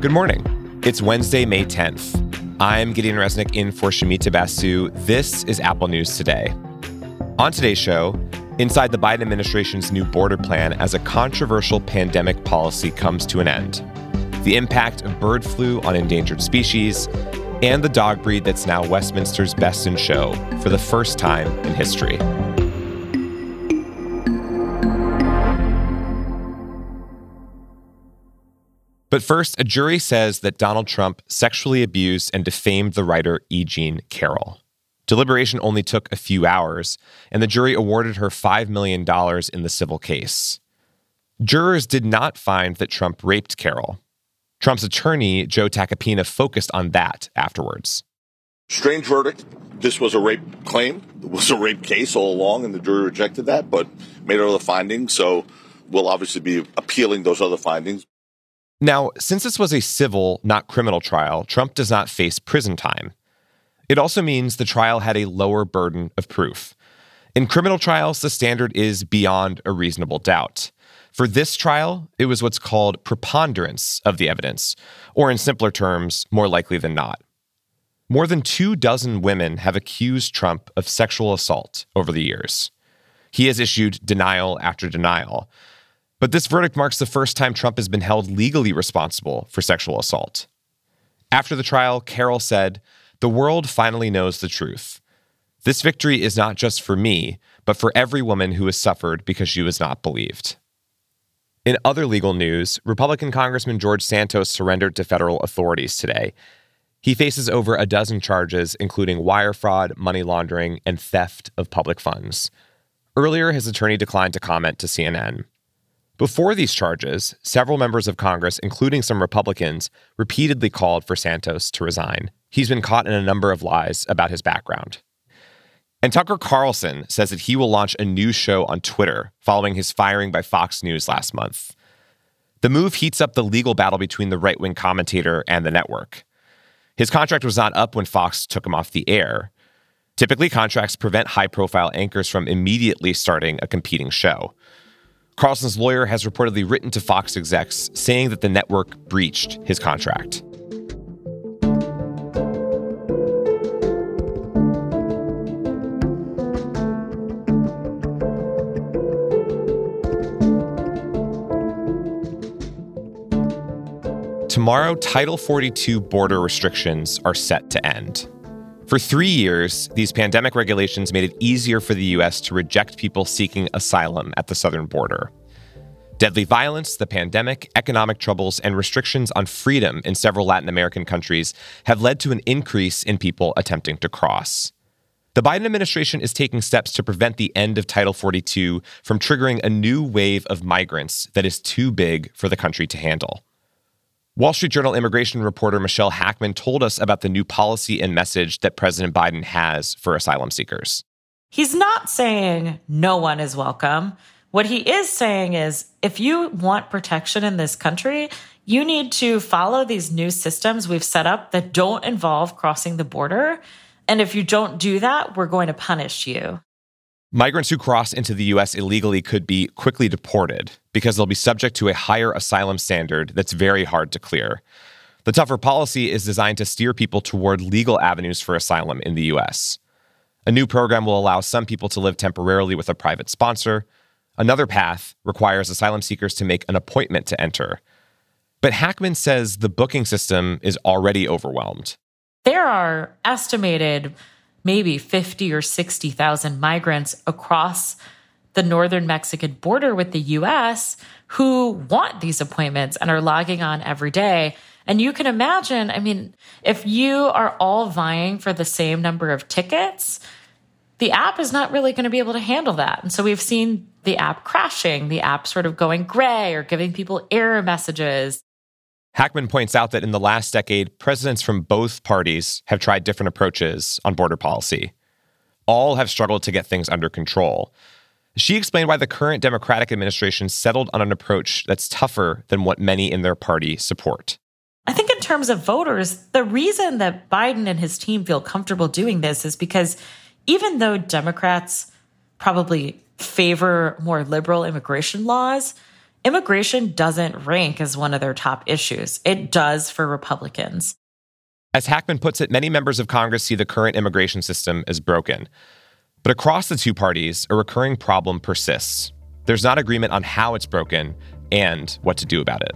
Good morning. It's Wednesday, May 10th. I'm Gideon Resnick in for Shumita Basu. This is Apple News Today. On today's show, inside the Biden administration's new border plan as a controversial pandemic policy comes to an end, the impact of bird flu on endangered species, and the dog breed that's now Westminster's best in show for the first time in history. But first, a jury says that Donald Trump sexually abused and defamed the writer E. Jean Carroll. Deliberation only took a few hours, and the jury awarded her $5 million in the civil case. Jurors did not find that Trump raped Carroll. Trump's attorney, Joe Tacopina, focused on that afterwards. Strange verdict. This was a rape claim. It was a rape case all along, and the jury rejected that, but made other findings. So we'll obviously be appealing those other findings. Now, since this was a civil, not criminal trial, Trump does not face prison time. It also means the trial had a lower burden of proof. In criminal trials, the standard is beyond a reasonable doubt. For this trial, it was what's called preponderance of the evidence, or in simpler terms, more likely than not. More than two dozen women have accused Trump of sexual assault over the years. He has issued denial after denial, but this verdict marks the first time Trump has been held legally responsible for sexual assault. After the trial, Carroll said, The world finally knows the truth. This victory is not just for me, but for every woman who has suffered because she was not believed. In other legal news, Republican Congressman George Santos surrendered to federal authorities today. He faces over a dozen charges, including wire fraud, money laundering, and theft of public funds. Earlier, his attorney declined to comment to CNN. Before these charges, several members of Congress, including some Republicans, repeatedly called for Santos to resign. He's been caught in a number of lies about his background. And Tucker Carlson says that he will launch a new show on Twitter following his firing by Fox News last month. The move heats up the legal battle between the right wing commentator and the network. His contract was not up when Fox took him off the air. Typically, contracts prevent high profile anchors from immediately starting a competing show. Carlson's lawyer has reportedly written to Fox execs saying that the network breached his contract. Tomorrow, Title 42 border restrictions are set to end. For three years, these pandemic regulations made it easier for the U.S. to reject people seeking asylum at the southern border. Deadly violence, the pandemic, economic troubles, and restrictions on freedom in several Latin American countries have led to an increase in people attempting to cross. The Biden administration is taking steps to prevent the end of Title 42 from triggering a new wave of migrants that is too big for the country to handle. Wall Street Journal immigration reporter Michelle Hackman told us about the new policy and message that President Biden has for asylum seekers. He's not saying no one is welcome. What he is saying is if you want protection in this country, you need to follow these new systems we've set up that don't involve crossing the border. And if you don't do that, we're going to punish you. Migrants who cross into the U.S. illegally could be quickly deported because they'll be subject to a higher asylum standard that's very hard to clear. The tougher policy is designed to steer people toward legal avenues for asylum in the U.S. A new program will allow some people to live temporarily with a private sponsor. Another path requires asylum seekers to make an appointment to enter. But Hackman says the booking system is already overwhelmed. There are estimated maybe 50 or 60,000 migrants across the northern Mexican border with the US who want these appointments and are logging on every day. And you can imagine, I mean, if you are all vying for the same number of tickets, the app is not really going to be able to handle that. And so we've seen the app crashing, the app sort of going gray or giving people error messages. Hackman points out that in the last decade, presidents from both parties have tried different approaches on border policy. All have struggled to get things under control. She explained why the current Democratic administration settled on an approach that's tougher than what many in their party support. I think, in terms of voters, the reason that Biden and his team feel comfortable doing this is because even though Democrats probably favor more liberal immigration laws, immigration doesn't rank as one of their top issues. It does for Republicans. As Hackman puts it, many members of Congress see the current immigration system as broken. But across the two parties, a recurring problem persists. There's not agreement on how it's broken and what to do about it.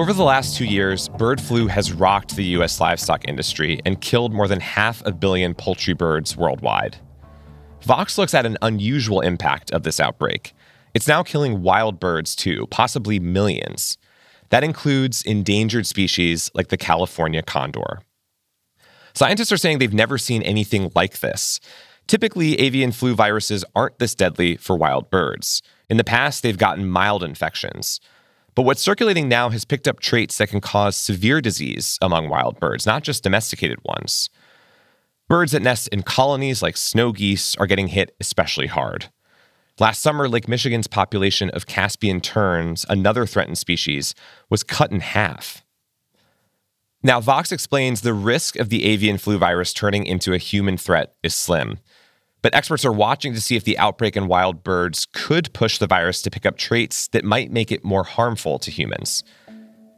Over the last two years, bird flu has rocked the U.S. livestock industry and killed more than half a billion poultry birds worldwide. Vox looks at an unusual impact of this outbreak. It's now killing wild birds too, possibly millions. That includes endangered species like the California condor. Scientists are saying they've never seen anything like this. Typically, avian flu viruses aren't this deadly for wild birds. In the past, they've gotten mild infections. But what's circulating now has picked up traits that can cause severe disease among wild birds, not just domesticated ones. Birds that nest in colonies like snow geese are getting hit especially hard. Last summer, Lake Michigan's population of Caspian terns, another threatened species, was cut in half. Now, Vox explains the risk of the avian flu virus turning into a human threat is slim. But experts are watching to see if the outbreak in wild birds could push the virus to pick up traits that might make it more harmful to humans.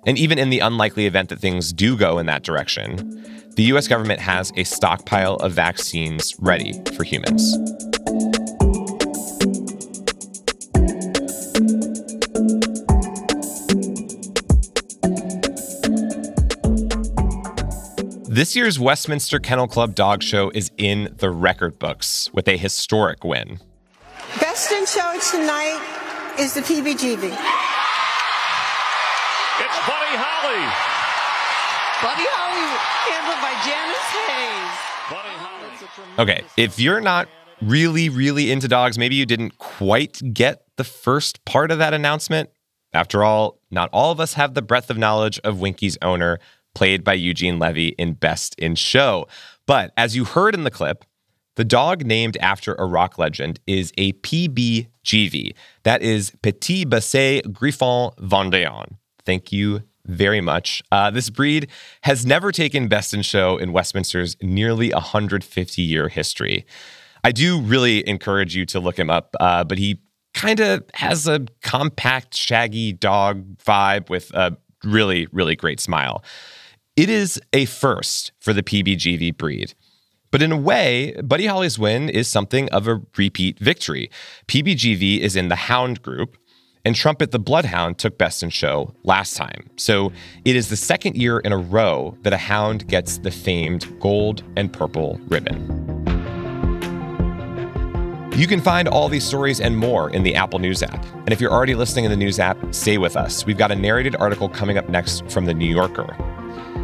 And even in the unlikely event that things do go in that direction, the US government has a stockpile of vaccines ready for humans. This year's Westminster Kennel Club Dog Show is in the record books with a historic win. Best in show tonight is the PBGV. It's Buddy Holly. Buddy Holly, handled by Janice Hayes. Buddy Holly. Okay, if you're not really, really into dogs, maybe you didn't quite get the first part of that announcement. After all, not all of us have the breadth of knowledge of Winky's owner, played by Eugene Levy in Best in Show. But as you heard in the clip, the dog named after a rock legend is a PBGV. That is Petit Basset Griffon Vendéen. Thank you very much. Uh, this breed has never taken Best in Show in Westminster's nearly 150 year history. I do really encourage you to look him up, uh, but he kind of has a compact, shaggy dog vibe with a really, really great smile. It is a first for the PBGV breed. But in a way, Buddy Holly's win is something of a repeat victory. PBGV is in the Hound group, and Trumpet the Bloodhound took Best in Show last time. So it is the second year in a row that a hound gets the famed gold and purple ribbon. You can find all these stories and more in the Apple News app. And if you're already listening in the News app, stay with us. We've got a narrated article coming up next from The New Yorker.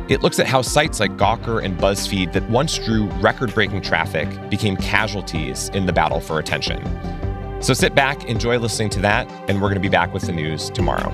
It looks at how sites like Gawker and BuzzFeed that once drew record breaking traffic became casualties in the battle for attention. So sit back, enjoy listening to that, and we're going to be back with the news tomorrow.